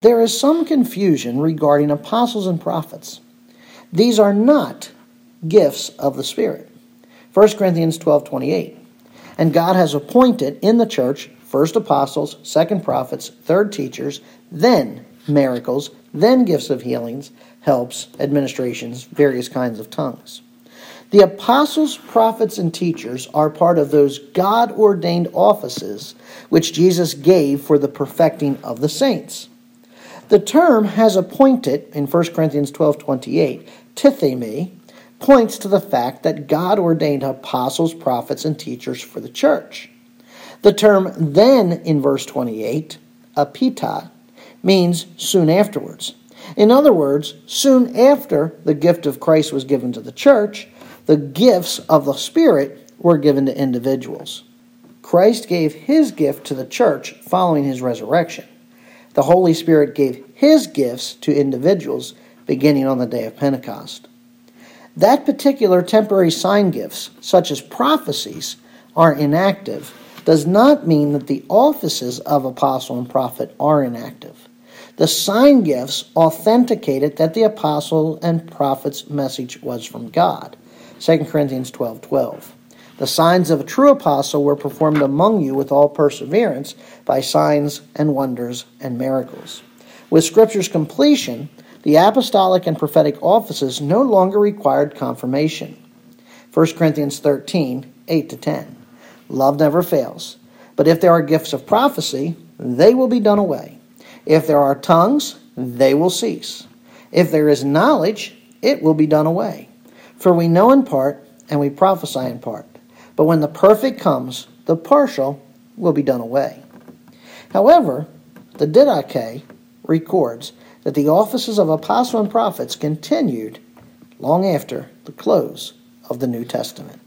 There is some confusion regarding apostles and prophets. These are not gifts of the Spirit. 1 Corinthians 12 28. And God has appointed in the church first apostles, second prophets, third teachers, then miracles, then gifts of healings, helps, administrations, various kinds of tongues. The apostles, prophets, and teachers are part of those God ordained offices which Jesus gave for the perfecting of the saints. The term has appointed in 1 Corinthians 12 28, tithemi, points to the fact that God ordained apostles, prophets, and teachers for the church. The term then in verse 28, epeita, means soon afterwards. In other words, soon after the gift of Christ was given to the church, the gifts of the Spirit were given to individuals. Christ gave his gift to the church following his resurrection. The Holy Spirit gave his gifts to individuals beginning on the day of Pentecost. That particular temporary sign gifts, such as prophecies, are inactive does not mean that the offices of apostle and prophet are inactive. The sign gifts authenticated that the apostle and prophet's message was from God. 2 Corinthians 12 12. The signs of a true apostle were performed among you with all perseverance by signs and wonders and miracles. With Scripture's completion, the apostolic and prophetic offices no longer required confirmation. 1 Corinthians 13 8 to 10. Love never fails. But if there are gifts of prophecy, they will be done away. If there are tongues, they will cease. If there is knowledge, it will be done away. For we know in part, and we prophesy in part. But when the perfect comes, the partial will be done away. However, the Didache records that the offices of apostle and prophets continued long after the close of the New Testament.